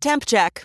Temp check.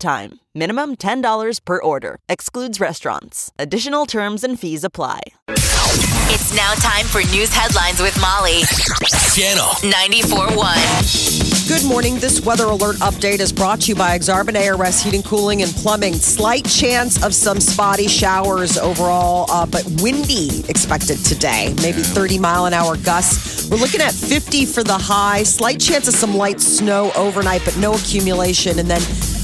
time. Minimum $10 per order. Excludes restaurants. Additional terms and fees apply. It's now time for news headlines with Molly. Channel 94.1. Good morning. This weather alert update is brought to you by Exarban ARS Heating, Cooling, and Plumbing. Slight chance of some spotty showers overall, uh, but windy expected today. Maybe 30 mile an hour gusts. We're looking at 50 for the high. Slight chance of some light snow overnight, but no accumulation. And then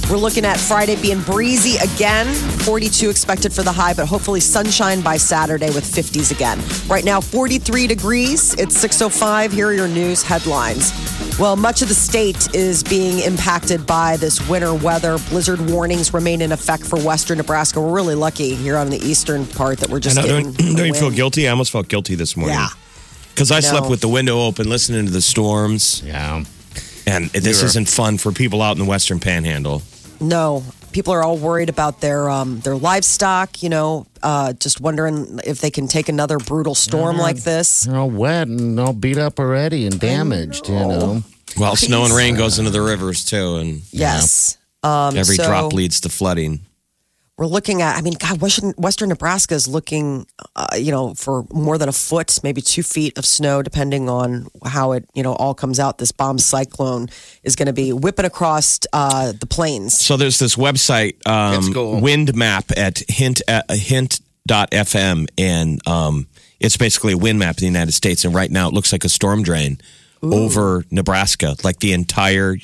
we're looking at Friday being breezy again. 42 expected for the high, but hopefully sunshine by Saturday with 50s again. Right now, 43 degrees. It's 6.05. Here are your news headlines. Well, much of the state is being impacted by this winter weather. Blizzard warnings remain in effect for western Nebraska. We're really lucky here on the eastern part that we're just. I just know, getting. don't, don't you the feel guilty? I almost felt guilty this morning. Yeah. Because I, I slept with the window open, listening to the storms, Yeah. and this You're- isn't fun for people out in the Western Panhandle. No, people are all worried about their um, their livestock. You know, uh, just wondering if they can take another brutal storm like this. They're all wet and all beat up already and damaged, you know. Well, snow and rain goes into the rivers too, and Yes. Um, every so drop leads to flooding. We're looking at. I mean, God, Western, Western Nebraska is looking, uh, you know, for more than a foot, maybe two feet of snow, depending on how it, you know, all comes out. This bomb cyclone is going to be whipping across uh, the plains. So there's this website, um, cool. Wind Map at hint uh, hint.fm, and um, it's basically a wind map of the United States. And right now, it looks like a storm drain over Nebraska, like the entire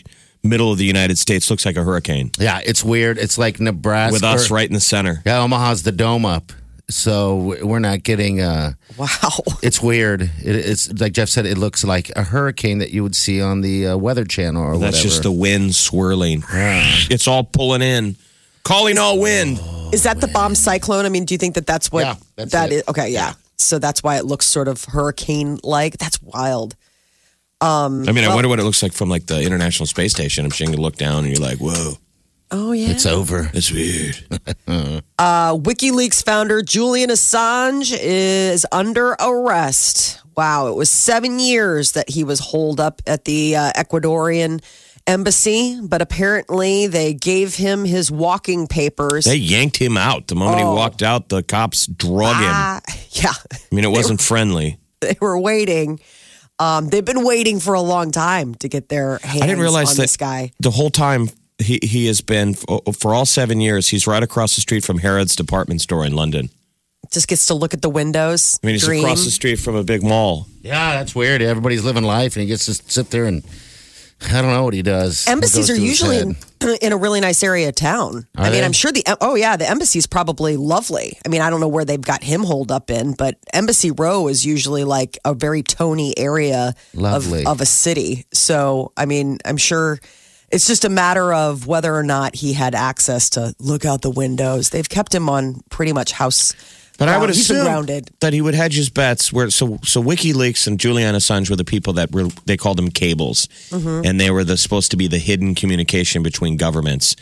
middle of the United States looks like a hurricane Yeah, it's weird. It's like Nebraska. with us right in the center. Yeah, Omaha's the dome up. So we're not getting uh Wow. it's weird. It, it's like Jeff said, it looks like a hurricane that you would see on the uh, Weather Channel or That's whatever. just the wind swirling. It's all pulling in, calling all wind. Is that the bomb cyclone? I mean, do you think that that's what Yeah, that's that it. is? Okay, yeah. So that's why it looks sort of hurricane like. That's wild. I mean, I wonder what it looks like from like the International Space Station. I'm sure you look down and you're like, whoa, Oh yeah. it's over. It's weird. Uh, WikiLeaks founder Julian Assange is under arrest. Wow, it was seven years that he was holed up at the uh, Ecuadorian embassy, but apparently they gave him his walking papers. They yanked him out the moment he walked out. The cops drug him. Ah, yeah, I mean, it wasn't friendly. they were waiting. Um, they've been waiting for a long time to get their hands I didn't realize on that this guy. the whole time he he has been for, for all seven years. He's right across the street from Harrods department store in London. Just gets to look at the windows. I mean, he's dream. across the street from a big mall. Yeah, that's weird. Everybody's living life and he gets to sit there and I don't know what he does. Embassies are usually in, in a really nice area of town. Are I mean, they? I'm sure the oh yeah, the embassy is probably lovely. I mean, I don't know where they've got him holed up in, but Embassy Row is usually like a very tony area Lovely. of of a city. So, I mean, I'm sure it's just a matter of whether or not he had access to look out the windows. They've kept him on pretty much house. But I would. He's been assume grounded. that he would hedge his bets. Where so so WikiLeaks and Julian Assange were the people that were they called them cables, Mm-hmm. and they were the supposed to be the hidden communication between governments.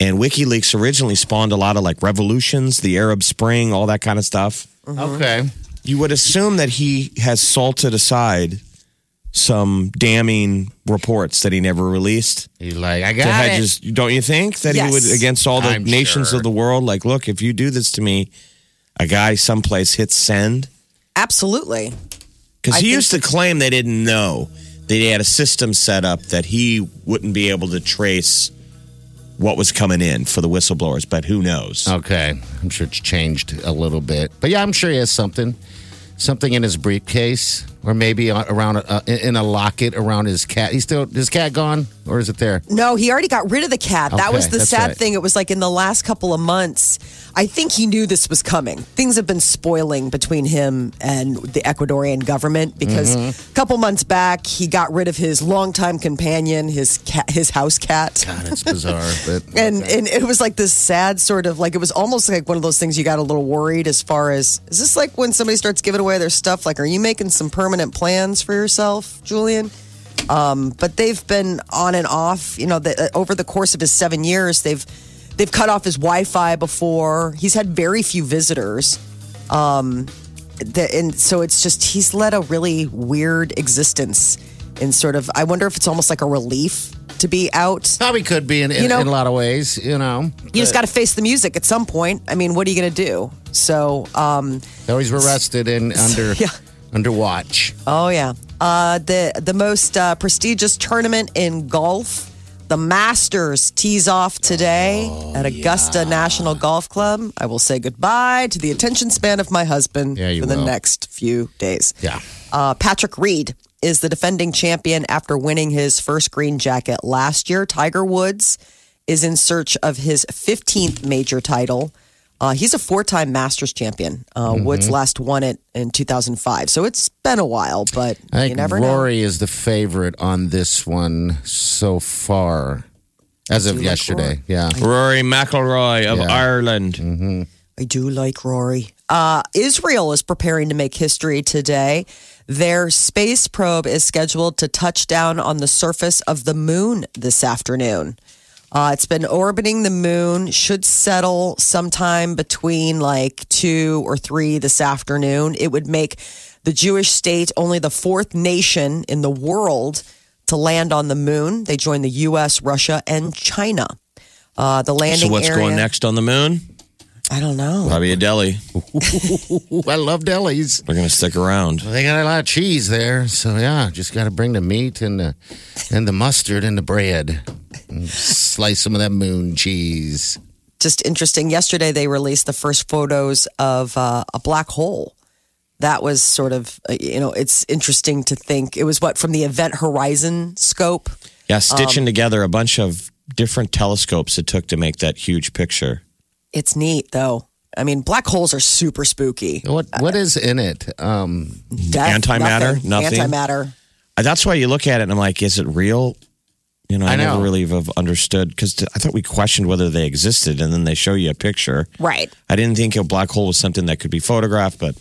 And WikiLeaks originally spawned a lot of like revolutions, the Arab Spring, all that kind of stuff. Okay. You would assume that he has salted aside some damning reports that he never released He's like, I to got hedge it. his. Don't you think that he Yes. would against all the I'm nations sure. of the world? Like, look, if you do this to me, a guy someplace hits send Absolutely. because he think- used to claim they didn't know that he had a system set up that he wouldn't be able to trace what was coming in for the whistleblowers. But who knows? Okay. I'm sure it's changed a little bit. But yeah, I'm sure he has something. Something in his briefcase. Or maybe around a, in a locket around his cat. He's still his cat gone, or is it there? No, he already got rid of the cat. that was the sad right. thing. It was like in the last couple of months, I think he knew this was coming. Things have been spoiling between him and the Ecuadorian government because Mm-hmm. a couple months back he got rid of his longtime companion, his cat, his house cat. God, it's bizarre, but And and it was like this sad sort of like it was almost like one of those things you got a little worried as far as is this like when somebody starts giving away their stuff? Like, are you making some permanent plans for yourself, Julian? Um, but they've been on and off. You know, the, uh, over the course of his seven years, they've they've cut off his Wi-Fi before. He's had very few visitors. Um, the, and so it's just he's led a really weird existence. In sort of, I wonder if it's almost like a relief to be out. probably could be in, in, You know- in a lot of ways. You know, You just got to face the music at some point. I mean, what are you going to do? So, um, always were arrested and under Yeah. Under watch. oh yeah, uh, the the most uh, prestigious tournament in golf, the Masters, tees off today Oh, at Augusta National Golf Club. I will say goodbye to the attention span of my husband Yeah, for the next few days. Yeah. Uh, Patrick Reed is the defending champion after winning his first green jacket last year. Tiger Woods is in search of his 15th major title. Uh, he's a four time Masters champion. Uh, Mm-hmm. Woods last won it in 2005. So it's been a while, but I you think never know. Rory is the favorite on this one so far, as of like yesterday. Yeah. Rory McIlroy of Yeah. Ireland. I do like Rory. Uh, Israel is preparing to make history today. Their space probe is scheduled to touch down on the surface of the moon this afternoon. Uh, it's been orbiting the moon, should settle sometime between like two or three this afternoon. It would make the Jewish state only the fourth nation in the world to land on the moon. They join the U.S., Russia, and China. Uh, the landing So what's area, going next on the moon? I don't know. Probably a deli. I love delis. We're gonna stick around. They got a lot of cheese there, so yeah, just got to bring the meat and the and the mustard and the bread. And slice some of that moon cheese. just interesting. Yesterday, they released the first photos of uh, a black hole. That was sort of, uh, you know, it's interesting to think. It was what from the Event Horizon scope. Yeah, Um, stitching together a bunch of different telescopes it took to make that huge picture. It's neat, though. I mean, black holes are super spooky. What what is in it? Um, Death, Antimatter? Nothing? Antimatter. Uh, That's why you look at it and I'm like, is it real? You know, I, I know. never really have understood because I thought we questioned whether they existed, and then they show you a picture. Right. I didn't think a black hole was something that could be photographed, but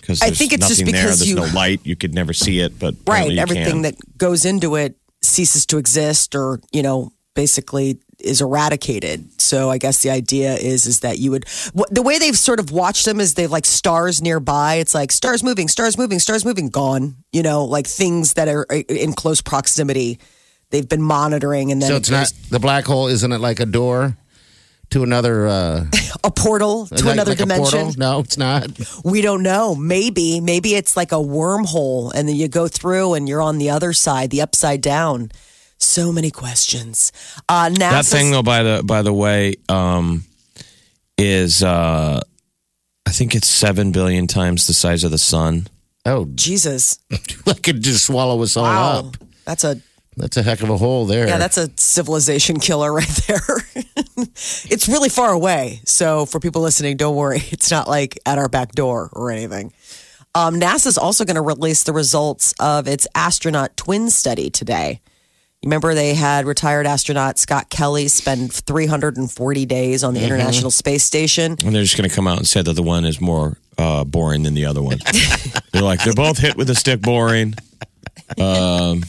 because I think it's just nothing there, because there's you- no light, you could never see it. But Right. you Everything can. that goes into it ceases to exist or, you know, basically is eradicated. So I guess the idea is is that you would the way they've sort of watched them is they've like stars nearby. It's like stars moving, stars moving, stars moving, gone. You know, like things that are uh, in close proximity. They've been monitoring, and then so it it's not the black hole. Isn't it like a door to another uh, a portal to like- another like dimension. No, it's not. We don't know. Maybe, maybe it's like a wormhole, and then you go through, and you're on the other side, the upside down. So many questions. Uh, that thing though, by the by the way, um, is uh, I think it's seven billion times the size of the sun. Oh, Jesus. that could just swallow us all Wow. up. That's a That's a heck of a hole there. yeah, that's a civilization killer right there. it's really far away. So for people listening, don't worry. It's not like at our back door or anything. Um, NASA's also going to release the results of its astronaut twin study today. You remember they had retired astronaut Scott Kelly spend 340 days on the International Space Station. And they're just going to come out and say that the one is more uh, boring than the other one. they're like, they're both hit with a stick boring. Um,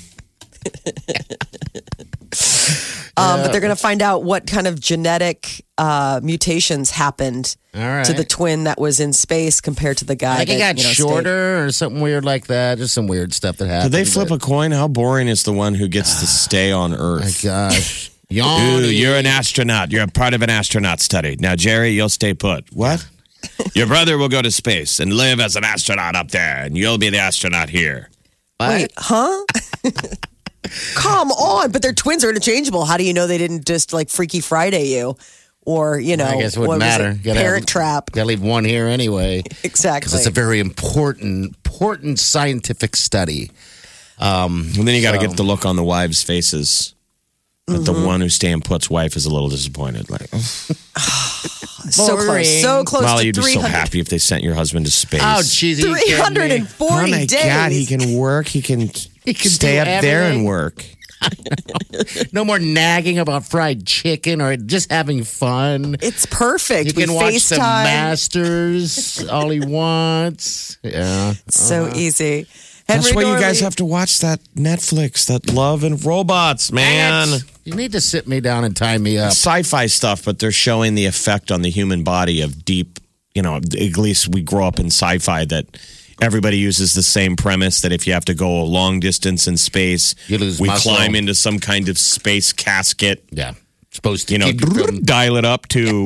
Um, but they're going to find out what kind of genetic uh, mutations happened All right. to the twin that was in space compared to the guy. like it that, got you know, stayed- shorter or something weird like that. Just some weird stuff that did happened. they flip a coin? How boring is the one who gets to stay on Earth? My gosh. Ooh, you're an astronaut. You're a part of an astronaut study. Now, Jerry, you'll stay put. What? Your brother will go to space and live as an astronaut up there, and you'll be the astronaut here. Wait, huh? Come on, but they're twins are interchangeable. How do you know they didn't just like Freaky Friday you or you know, I guess it what wouldn't was matter. it? Gotta Parent have- Trap. Gotta leave one here anyway. Exactly. Because it's a very important, important scientific study. Um, And then you got to So- get the look on the wives' faces. That the one who's staying put's wife is a little disappointed. Like, oh, so close, so close Molly, to you'd be so happy if they sent your husband to space. Oh, jeez. are you kidding me? 340 oh my days. God, he can work. He can, He can stay do up there and work. No more nagging about fried chicken or just having fun. It's perfect. You we can watch the Masters all he wants. Yeah. so uh-huh. easy. That's Henry why you guys have to watch that Netflix, that Love and Robots, man. Dang. You need to sit me down and tie me up. Sci-fi stuff, but they're showing the effect on the human body of deep. You know, at least we grow up in sci-fi that everybody uses the same premise that if you have to go a long distance in space, You lose we muscle. climb into some kind of space casket. Yeah. Supposed to You know, keep you from dial it up to,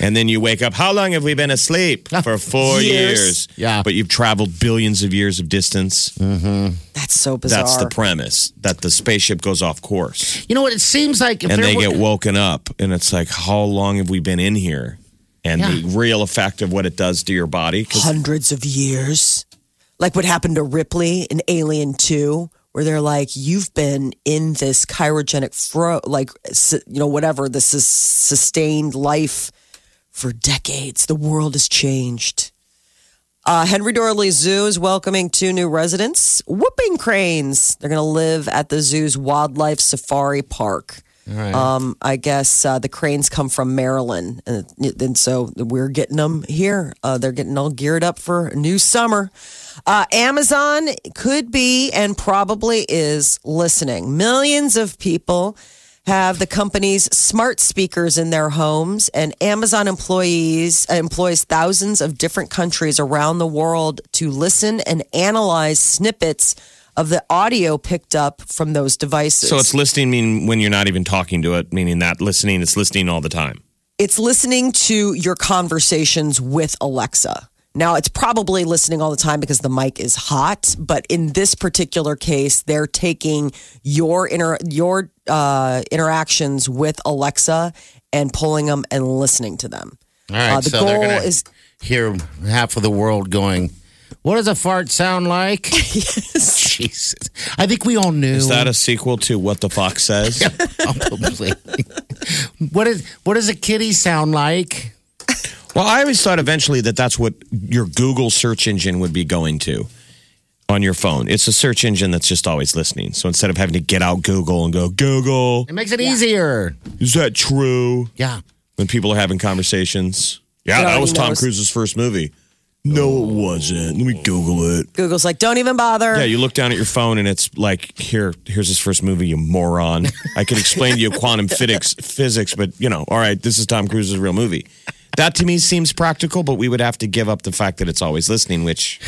and then you wake up. How long have we been asleep? For four Years. years. Yeah. but you've traveled billions of years of distance. Mm-hmm. That's so bizarre. That's the premise that the spaceship goes off course You know what? It seems like if and they get woken up, and it's like, how long have we been in here? And the real effect of what it does to your body. hundreds of years. Like what happened to Ripley in Alien 2, where they're like, you've been in this cryogenic fro, like, you know, whatever, this is sustained life for decades. The world has changed. Uh, Henry Doorly Zoo is welcoming two new residents, whooping cranes. They're going to live at the zoo's wildlife safari park. Um, I guess uh, the cranes come from Maryland, and, and so we're getting them here. Uh, they're getting all geared up for new summer. Uh, Amazon could be and probably is listening. Millions of people have the company's smart speakers in their homes, and Amazon employees employs thousands of different countries around the world to listen and analyze snippets of the audio picked up from those devices. so it's listening mean when you're not even talking to it, meaning that listening, it's listening all the time. it's listening to your conversations with Alexa. Now, it's probably listening all the time because the mic is hot, but in this particular case, they're taking your inter- your uh, interactions with Alexa and pulling them and listening to them. All right, Uh, the so they're goal gonna is hear half of the world going, "What does a fart sound like?" yes. Jesus, I think we all knew. Is that a sequel to What the Fox Says? probably? what is what does a kitty sound like? Well, I always thought eventually that that's what your Google search engine would be going to on your phone. It's a search engine that's just always listening. So instead of having to get out Google and go, Google, It makes it easier. is that true? Yeah. When people are having conversations. Yeah, It that already was Tom knows. Cruise's first movie. No, it wasn't. Let me Google it. Google's like, don't even bother. Yeah, you look down at your phone and it's like, here, here's his first movie, you moron. I could explain to you quantum physics, physics, but you know, all right, this is Tom Cruise's real movie. That to me seems practical, but we would have to give up the fact that it's always listening, which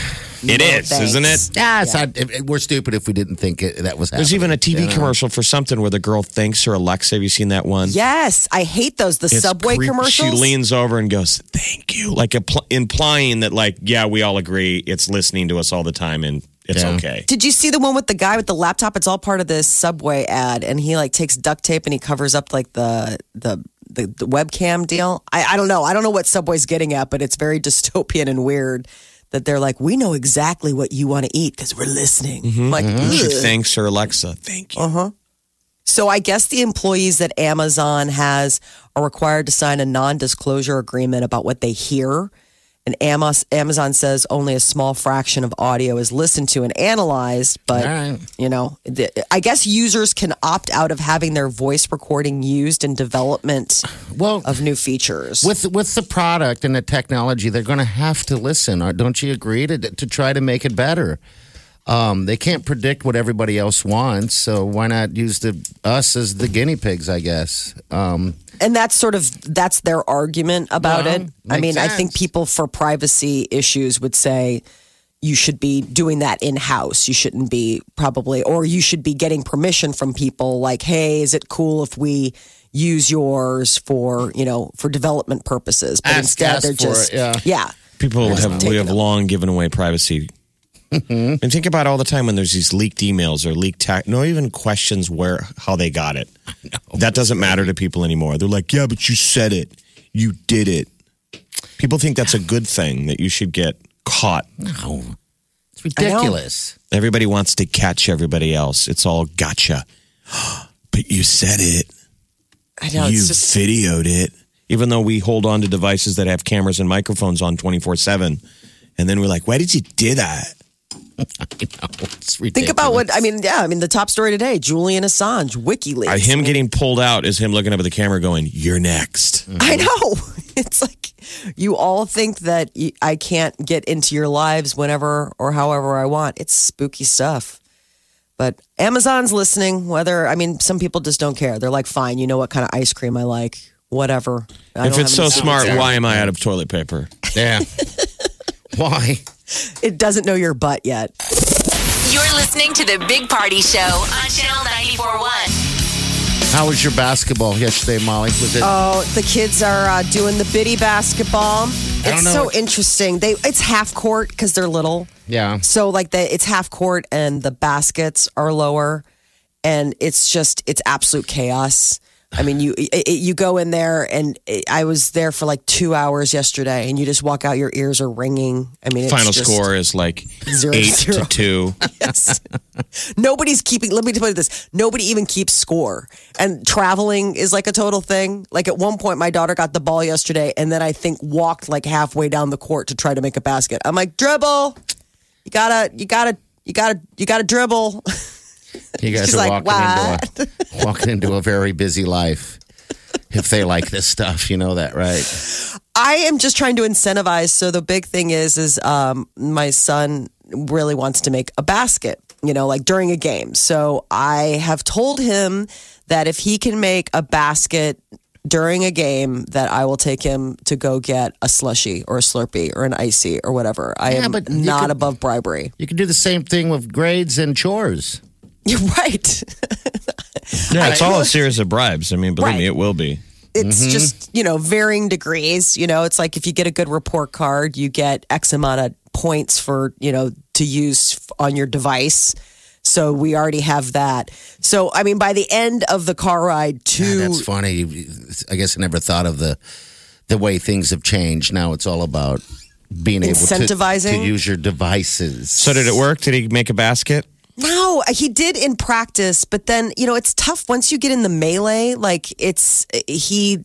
it is, thanks. isn't it? Yeah, it's not, it- it- we're stupid if we didn't think it, that was happening. There's even a TV You know? commercial for something where the girl thanks her Alexa. Have you seen that one? yes, I hate those. The It's subway creep- commercials. She leans over and goes, "Thank you," like impl- implying that, like, yeah, we all agree it's listening to us all the time and it's Yeah. okay. Did you see the one with the guy with the laptop? It's all part of this Subway ad, and he like takes duct tape and he covers up like the the the, the webcam deal. I, I don't know. I don't know what Subway's getting at, but it's very dystopian and weird. That they're like, we know exactly what you want to eat because we're listening. I'm Like, mm-hmm. She "Ugh." thanks her Alexa. Thank you. Uh-huh. so I guess the employees that Amazon has are required to sign a non-disclosure agreement about what they hear. And Amazon says only a small fraction of audio is listened to and analyzed, but right. you know, the, I guess users can opt out of having their voice recording used in development Well, of new features. with with the product and the technology, they're going to have to listen. uh, Don't you agree to to try to make it better? Um, they can't predict what everybody else wants, so why not use the us as the guinea pigs? I guess. Um, and that's sort of that's their argument about Well, it. I makes mean, I think people for privacy issues would say you should be doing that in house. You shouldn't be probably, or you should be getting permission from people like, hey, is it cool if we use yours for you know for development purposes? But Ask- instead, ask they're just it, yeah. yeah. People Just have we have them. long given away privacy Mm-hmm. And think about all the time when there's these leaked emails or leaked text. No even questions where how they got it. That doesn't matter to people anymore. They're like, yeah, but you said it, you did it. People think that's a good thing that you should get caught. No, it's ridiculous. Everybody wants to catch everybody else. It's all gotcha. but you said it. I know you just videoed it. Even though we hold on to devices that have cameras and microphones on 24 7. And then we're like, why did you do that? I know, it's ridiculous. think about what I mean. Yeah, I mean the top story today: Julian Assange, WikiLeaks. Uh, him getting pulled out is him looking up at the camera going, You're next. I know. It's like you all think that I can't get into your lives whenever or however I want. It's spooky stuff. But Amazon's listening. Whether I mean, some people just don't care. They're like, fine, you know what kind of ice cream I like. Whatever. I if it's so smart, why am I out of toilet paper? Yeah. Why? It doesn't know your butt yet. You're listening to the Big Party Show on Channel 94.1. How was your basketball yesterday, Molly? Was it? Oh, the kids are uh, doing the biddy basketball. don't It's know. so interesting. They it's half court because they're little. yeah. So like the it's half court and the baskets are lower, and it's just it's absolute chaos. I mean, you it, you go in there, and it, I was there for like two hours yesterday, and you just walk out, your ears are ringing. I mean, it's Final score is like Zero, eight zero. to two. Yes. Nobody's keeping, let me tell you this nobody even keeps score. And traveling is like a total thing. Like at one point, my daughter got the ball yesterday and then I think walked like halfway down the court to try to make a basket. I'm like, dribble. You gotta, you gotta, you gotta, you gotta dribble. You guys She's are like, walking into a walking into a very busy life. If they like this stuff, you know that, right? I am just trying to incentivize. So the big thing is, is um, my son really wants to make a basket. You know, like during a game. So I have told him that if he can make a basket during a game, that I will take him to go get a slushy or a Slurpee or an icy or whatever. I Yeah, am not could- above bribery. You can do the same thing with grades and chores. You're right. Yeah, it's all a series of bribes. I mean, believe Right. me, it will be. it's Mm-hmm. just you know varying degrees you know it's like if you get a good report card you get x amount of points for you know to use on your device so we already have that so i mean by the end of the car ride to Yeah, that's funny. I guess I never thought of the the way things have changed. Now it's all about being able to, Incentivizing? to use your devices. So, did it work? Did he make a basket? No, he did in practice, but then, you know, it's tough once you get in the melee. Like, it's, he,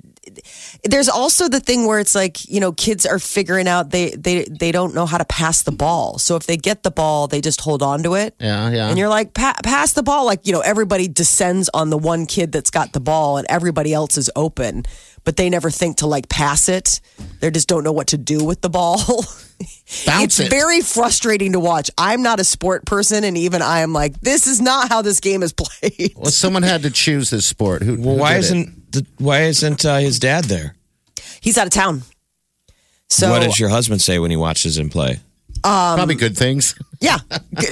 there's also the thing where it's like, you know, kids are figuring out they, they, they don't know how to pass the ball. So if they get the ball, they just hold on to it. Yeah, yeah. And you're like, pa- pass the ball. Like, you know, everybody descends on the one kid that's got the ball and everybody else is open, but they never think to like pass it. They just don't know what to do with the ball. Bounce it's it. very frustrating to watch. I'm not a sport person, and even I am like, this is not how this game is played. well, someone had to choose this sport. Who? Well, who why did it? isn't the, why isn't uh, his dad there? He's out of town. So what does your husband say when he watches him play? probably good things? yeah,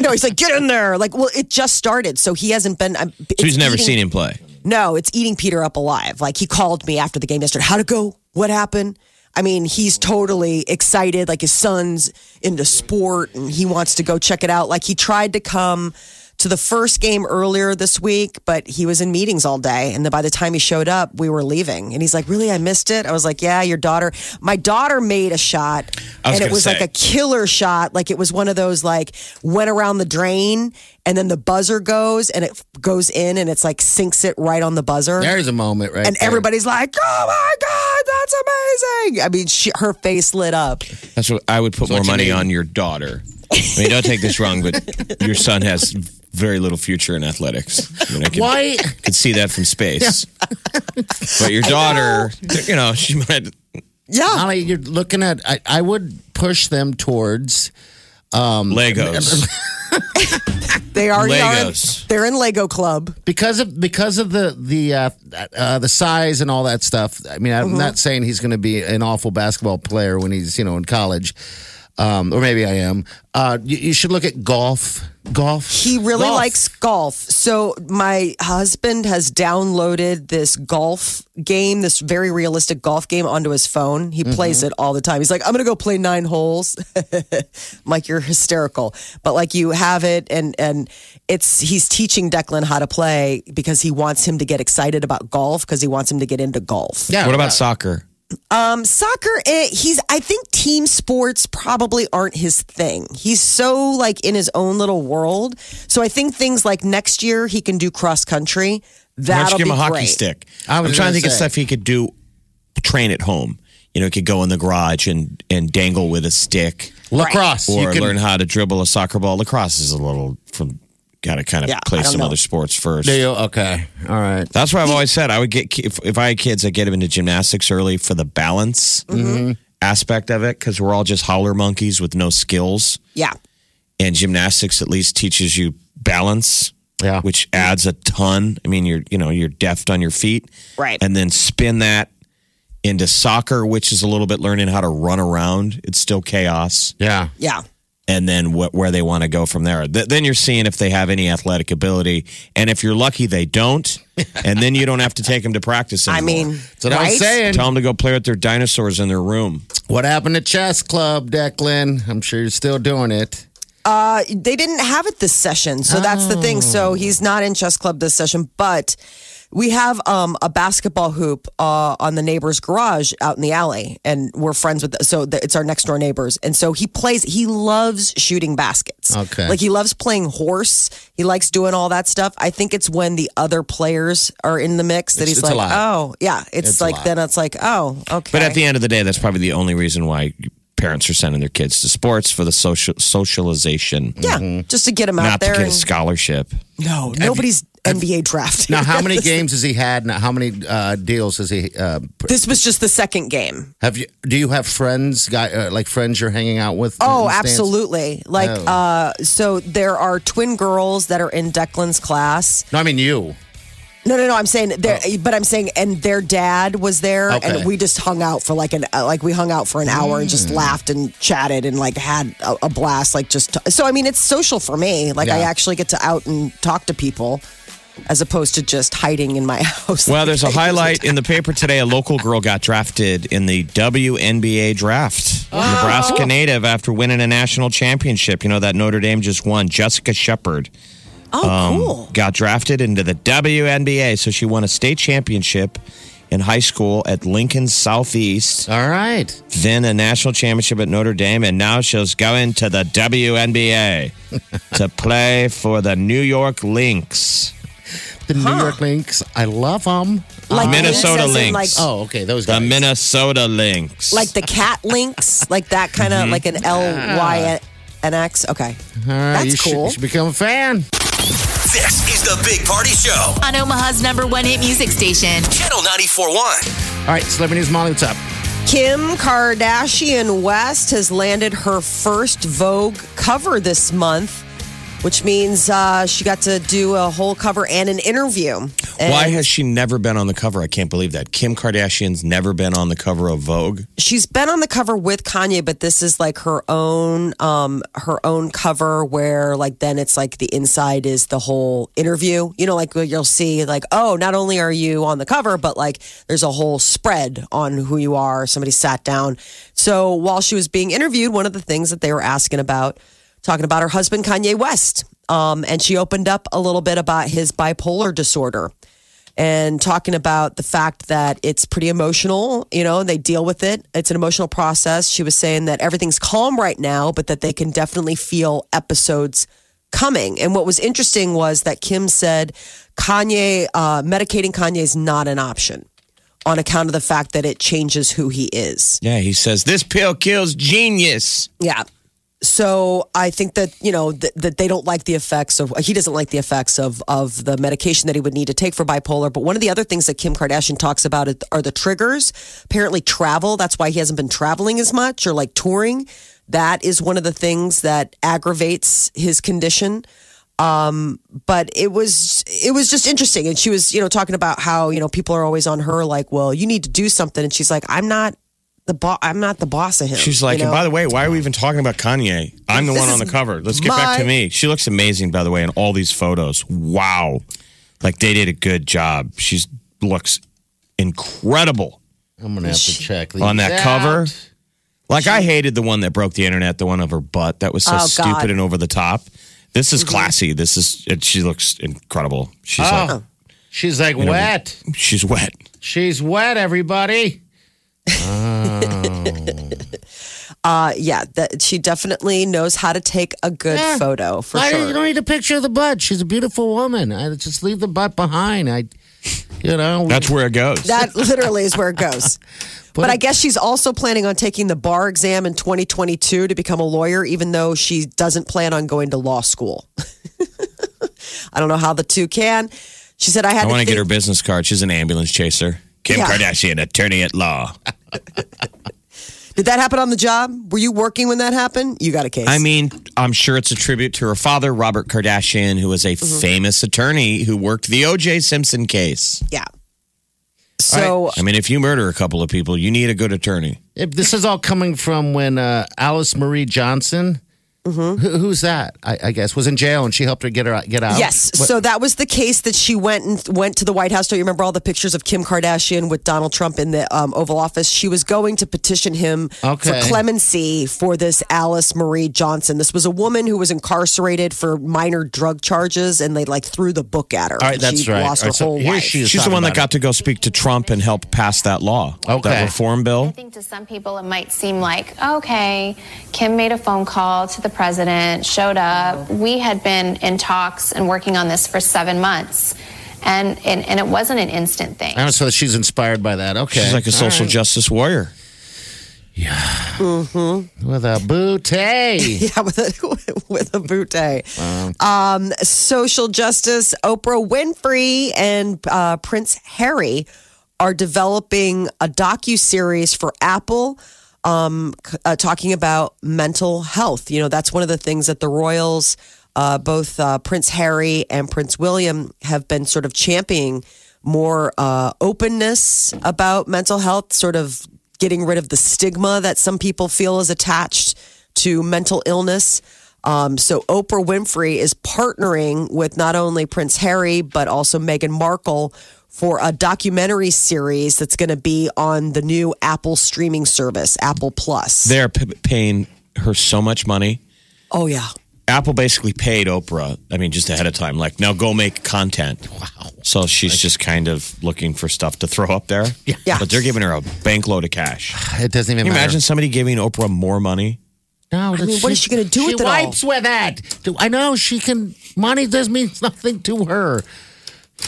no, he's like, get in there. Like, well, it just started, so he hasn't been. I'm, So he's never seen him play. No, it's eating Peter up alive. Like he called me after the game yesterday. How'd it go? What happened? I mean, he's totally excited. Like his son's into sport and he wants to go check it out. Like he tried to come to the first game earlier this week, but he was in meetings all day. And then by the time he showed up, we were leaving. And he's like, Really? I missed it? I was like, Yeah, your daughter. My daughter made a shot. And it gonna was like a killer shot. Like it was one of those like went around the drain and then the buzzer goes and it goes in and it's like sinks it right on the buzzer. There's a moment, right? and there. everybody's like, "Oh my god, that's amazing!" I mean, she, her face lit up. That's what I would put So more what you money on your daughter. I mean, don't take this wrong, but your son has very little future in athletics. I mean, I can, Why? could see that from space. But your daughter, you know, she might. Yeah, Molly, you're looking at. I, I would push them towards. Legos. they already are. in- Legos. They're in Lego Club. because of because of the the uh, uh, the size and all that stuff. I mean, I'm not saying he's going to be an awful basketball player when he's you know in college. Um, or maybe I am. Uh, you, you should look at golf. Golf. He really Golf. likes golf. So my husband has downloaded this golf game, this very realistic golf game onto his phone. He plays it all the time. He's like, I'm going to go play nine holes. Mike, you're hysterical. But like you have it and and it's he's teaching Declan how to play because he wants him to get excited about golf because he wants him to get into golf. Yeah. What about yeah. soccer? Um, soccer, eh, he's. I think team sports probably aren't his thing. He's so like in his own little world. So I think things like next year he can do cross country. That'll give be him a hockey great. stick? I was I'm trying gonna to think of say. stuff he could do, train at home. You know, he could go in the garage and, and dangle with a stick lacrosse? or you can, learn how to dribble a soccer ball. Lacrosse is a little from, got to kind of Yeah, play some know. other sports first. Do you? Okay. All right. That's what I've always said. I would get if, if I had kids, I'd get them into gymnastics early for the balance Mm-hmm. aspect of it because we're all just howler monkeys with no skills. Yeah, And gymnastics at least teaches you balance, Yeah. which adds a ton. I mean, you're you know you're deft on your feet, Right. And then spin that into soccer, which is a little bit learning how to run around. It's still chaos, Yeah. yeah. And then wh- where they want to go from there. Th- then you're seeing if they have any athletic ability, and if you're lucky, they don't. and then you don't have to take them to practice Anymore. I mean, That's what I right? was saying. Tell them to go play with their dinosaurs in their room. What happened to chess club, Declan? I'm sure you're still doing it. Uh, they didn't have it this session, so that's the thing. So he's not in chess club this session, but we have um, a basketball hoop uh, on the neighbor's garage out in the alley, and we're friends with. So the, it's our next door neighbors, and so he plays. He loves shooting baskets. Okay. like he loves playing horse. He likes doing all that stuff. I think it's when the other players are in the mix that It's- he's it's like, oh yeah, it's, It's like then it's like, oh okay. But at the end of the day, that's probably the only reason why parents are sending their kids to sports for the social socialization. yeah, just to get them out Not to there. get a scholarship. no, nobody's NBA draft. Now, how many games has he had? Now, how many uh, deals has he? Uh, This was just the second game. have you? Do you have friends, guy, uh, like friends you're hanging out with? Oh, the stands? absolutely. Like, Oh. uh, so there are twin girls that are in Declan's class. No, I mean you. No, no, no. I'm saying there, but I'm saying, and their dad was there, Oh. Okay. and we just hung out for like an, uh, like we hung out for an hour and Mm. just laughed and chatted and like had a, a blast. Like just, so I mean, it's social for me. Like I actually get to out and talk to people, as opposed to just hiding in my house. Well, there's a highlight in the paper today. A local girl got drafted in the WNBA draft. Nebraska native after winning a national championship. You know that Notre Dame just won. Jessica Shepard Oh, um, cool. got drafted into the WNBA. So she won a state championship in high school at Lincoln Southeast. All right. then a national championship at Notre Dame, and now she's going to the WNBA to play for the New York Lynx. The New York Lynx. I love them. Like Minnesota as Lynx. Like, Oh, okay. Those The guys. Minnesota Lynx. like the cat lynx, like that kind of like an L Y N X. Okay, All right, that's you should- cool. you should become a fan. This is the Big Party Show on Omaha's number one hit music station, Channel 94.1. All right, celebrity news, Molly. What's up? Kim Kardashian West has landed her first Vogue cover this month, which means uh, she got to do a whole cover and an interview. And Why has she never been on the cover? I can't believe that. Kim Kardashian's never been on the cover of Vogue. she's been on the cover with Kanye, but this is like her own um her own cover where like then it's like the inside is the whole interview. You know, like you'll see like, oh, not only are you on the cover, but like there's a whole spread on who you are. Somebody sat down. So while she was being interviewed, one of the things that they were asking about, talking about her husband Kanye West. Um, and she opened up a little bit about his bipolar disorder and talking about the fact that it's pretty emotional, you know, they deal with it. It's an emotional process. She was saying that everything's calm right now, but that they can definitely feel episodes coming. And what was interesting was that Kim said Kanye, uh, medicating Kanye is not an option on account of the fact that it changes who he is. Yeah, he says, This pill kills genius. Yeah. So I think that you know that, that they don't like the effects of he doesn't like the effects of of the medication that he would need to take for bipolar. But one of the other things that Kim Kardashian talks about are the triggers. Apparently, travel. That's why he hasn't been traveling as much or like touring. That is one of the things that aggravates his condition. Um, but it was it was just interesting, and she was you know talking about how you know people are always on her like, well, you need to do something, and she's like, I'm not the boss. I'm not the boss of him. She's like, you know? and by the way, why are we even talking about Kanye? I'm the This one on the cover. Let's get back to me. She looks amazing, by the way, in all these photos. Wow. Like they did a good job. She looks incredible I'm gonna have to check these on that out. cover. Like I hated the one that broke the internet, the one of her butt. That was so Oh, stupid God. and over the top. This is mm-hmm. classy. This is it, she looks incredible. She's Oh, like oh. she's like know, wet. she's wet. She's wet. Everybody. uh, yeah, that she definitely knows how to take a good Yeah. photo for Why, sure. You don't need a picture of the butt. She's a beautiful woman. I just leave the butt behind. I, you know. That's where it goes. That literally is where it goes. But I guess she's also planning on taking the bar exam in 2022 to become a lawyer, even though she doesn't plan on going to law school. I don't know how the two can. She said, I had I want to get her business card. She's an ambulance chaser. Kim Yeah. Kardashian, attorney at law. Did that happen on the job? Were you working when that happened? You got a case. I mean, I'm sure it's a tribute to her father, Robert Kardashian, who was a Mm-hmm. famous attorney who worked the O.J. Simpson case. yeah. So, I mean, if you murder a couple of people, you need a good attorney. If this is all coming from when uh, Alice Marie Johnson, Mm-hmm. who, who's that? I, I guess was in jail and she helped her get her get out. Yes. What- So that was the case that she went and went to the White House. Don't you remember all the pictures of Kim Kardashian with Donald Trump in the um, Oval Office? She was going to petition him Okay. for clemency for this Alice Marie Johnson. This was a woman who was incarcerated for minor drug charges, and they like threw the book at her. All right, that's she right. Lost All her right, so whole life. she. She's the one that about got to go speak to Trump and help pass that law, Okay. that reform bill. I think to some people it might seem like, okay, Kim made a phone call to the president, showed up. We had been in talks and working on this for seven months. And, and, and it wasn't an instant thing. Oh, so she's inspired by that. Okay. She's like a social right. justice warrior. Yeah. With a booty. Yeah, with a, with a bootay. Um, social justice, Oprah Winfrey and uh, Prince Harry are developing a docu series for Apple, um, uh, talking about mental health. You know, that's one of the things that the royals, uh, both uh, Prince Harry and Prince William, have been sort of championing more uh, openness about mental health, sort of getting rid of the stigma that some people feel is attached to mental illness. Um, so Oprah Winfrey is partnering with not only Prince Harry but also Meghan Markle for a documentary series that's going to be on the new Apple streaming service, Apple Plus. They're p- paying her so much money. oh yeah, Apple basically paid Oprah, I mean, just ahead of time, like, now go make content. Wow. So she's just kind of looking for stuff to throw up there. Yeah. yeah. But they're giving her a bank load of cash. It doesn't even Can you matter. imagine somebody giving Oprah more money? No, I mean, what is she gonna do with it all? wipes with it. Do- I know she can. Money does mean nothing to her.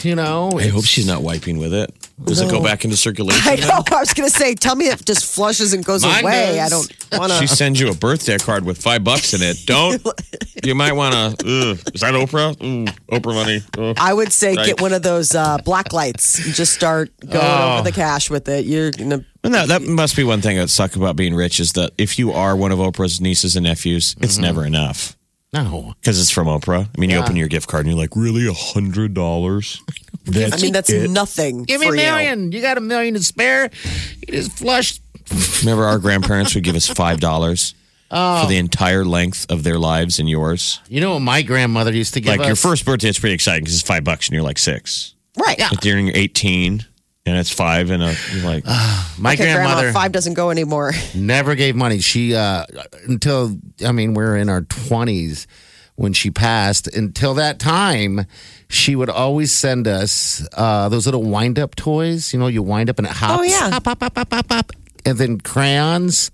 You know. I hope she's not wiping with it. Does it go back into circulation? I then? know. I was going to say, tell me if it just flushes and goes Mine away. does. I don't want to. She sends you a birthday card with five bucks in it. Don't. You might want to. Is that Oprah? Mm, Oprah money. Ugh. I would say Right. get one of those uh, black lights and just start going Oh. over the cash with it. You're gonna. And that, that must be one thing that sucks about being rich is that if you are one of Oprah's nieces and nephews, it's Mm-hmm. never enough No. because it's from Oprah. I mean, you open your gift card and you're like, really, a hundred dollars? I mean, that's nothing. Give me a for you. million. You. got a million to spare. You just flush. Remember, our grandparents would give us five dollars Oh. for the entire length of their lives and yours. You know what my grandmother used to give Like us? your first birthday, it's pretty exciting because it's five bucks and you're like six. Right. Yeah. But during your 18 and it's five and a, you're like, my Okay, grandmother Grandma, five doesn't go anymore. never gave money. She uh until I mean we're in our twenties when she passed. Until that time, she would always send us uh those little wind up toys. You know, you wind up and it hops. Oh, yeah. Hop, hop, hop, hop, hop, hop. And then crayons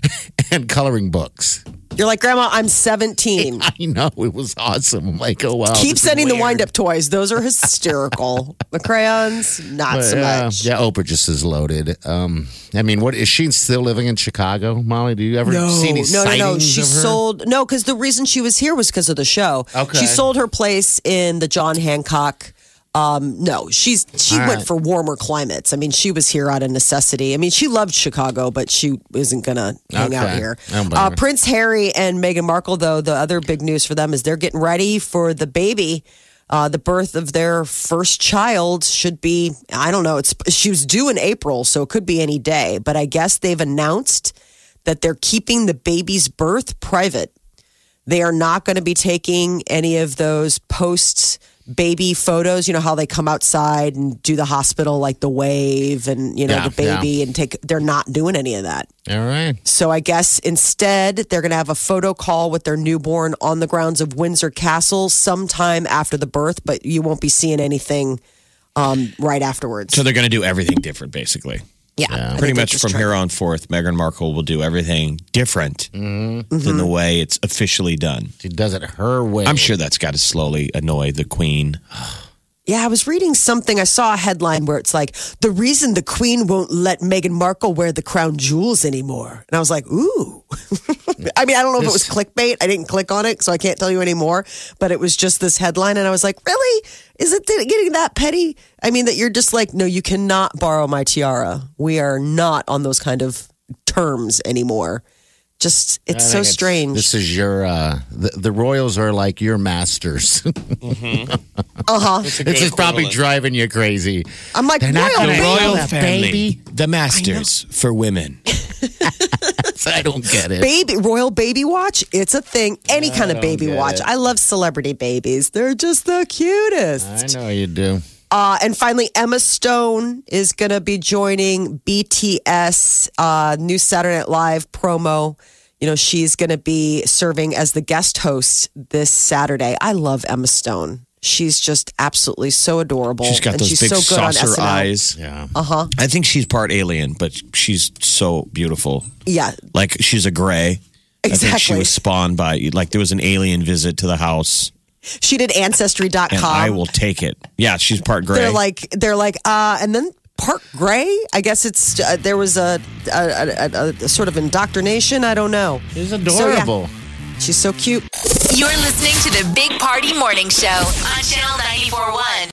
and coloring books. You're like, Grandma, I'm 17. I know it was awesome. I'm like, oh wow. Keep sending the wind up toys. Those are hysterical. the crayons, not But, so yeah, much. yeah, Oprah just is loaded. Um, I mean, what is she still living in Chicago, Molly? Do you ever No, see any no, no, no. She sold no because the reason she was here was because of the show. Okay. She sold her place in the John Hancock. Um, no, she's she All went right. for warmer climates. I mean, she was here out of necessity. I mean, she loved Chicago, but she isn't gonna hang out here. I don't blame Uh. Prince Harry and Meghan Markle, though, the other big news for them is they're getting ready for the baby. Uh, the birth of their first child should be, I don't know, it's she was due in April, so it could be any day. But I guess they've announced that they're keeping the baby's birth private. They are not going to be taking any of those posts baby photos. You know how they come outside and do the hospital like the wave and you know Yeah, the baby and take. They're not doing any of that. All right. So I guess instead they're going to have a photo call with their newborn on the grounds of Windsor Castle sometime after the birth, but you won't be seeing anything um, right afterwards. So they're going to do everything different, basically. Yeah, I think Pretty much from here on forth, Meghan Markle will do everything different mm-hmm. than the way it's officially done. She does it her way. I'm sure that's got to slowly annoy the queen. Yeah, I was reading something. I saw a headline where it's like the reason the Queen won't let Meghan Markle wear the crown jewels anymore, and I was like, ooh. I mean, I don't know if it was clickbait. I didn't click on it, so I can't tell you anymore. But it was just this headline, and I was like, really? Is it getting that petty? I mean, that you're just like, no, you cannot borrow my tiara. We are not on those kind of terms anymore. Just, it's think so strange. This is your uh the, the Royals are like your masters. uh huh. this is probably driving you crazy. I'm like, They're not royal gonna- baby. Royal family, baby. the masters for women. I don't get it. baby royal baby watch it's a thing any kind of baby watch it. i love celebrity babies they're just the cutest I know you do. Uh, and finally emma stone is going to be joining bts uh, new saturday night live promo you know she's going to be serving as the guest host this saturday i love emma stone she's just absolutely so adorable She's got and those she's big so good on saucer SNL. eyes. Yeah. uh-huh I think she's part alien, but she's so beautiful. yeah Like she's a gray. I think she Exactly. was spawned by like there was an alien visit to the house, she did ancestry.com and I will take it. Yeah, she's part gray. They're like they're like uh and then part Gray. I guess it's uh, there was a a, a, a a sort of indoctrination. I don't know. She's So, yeah, adorable. she's so cute. You're listening to the Big Party Morning Show on Channel 941.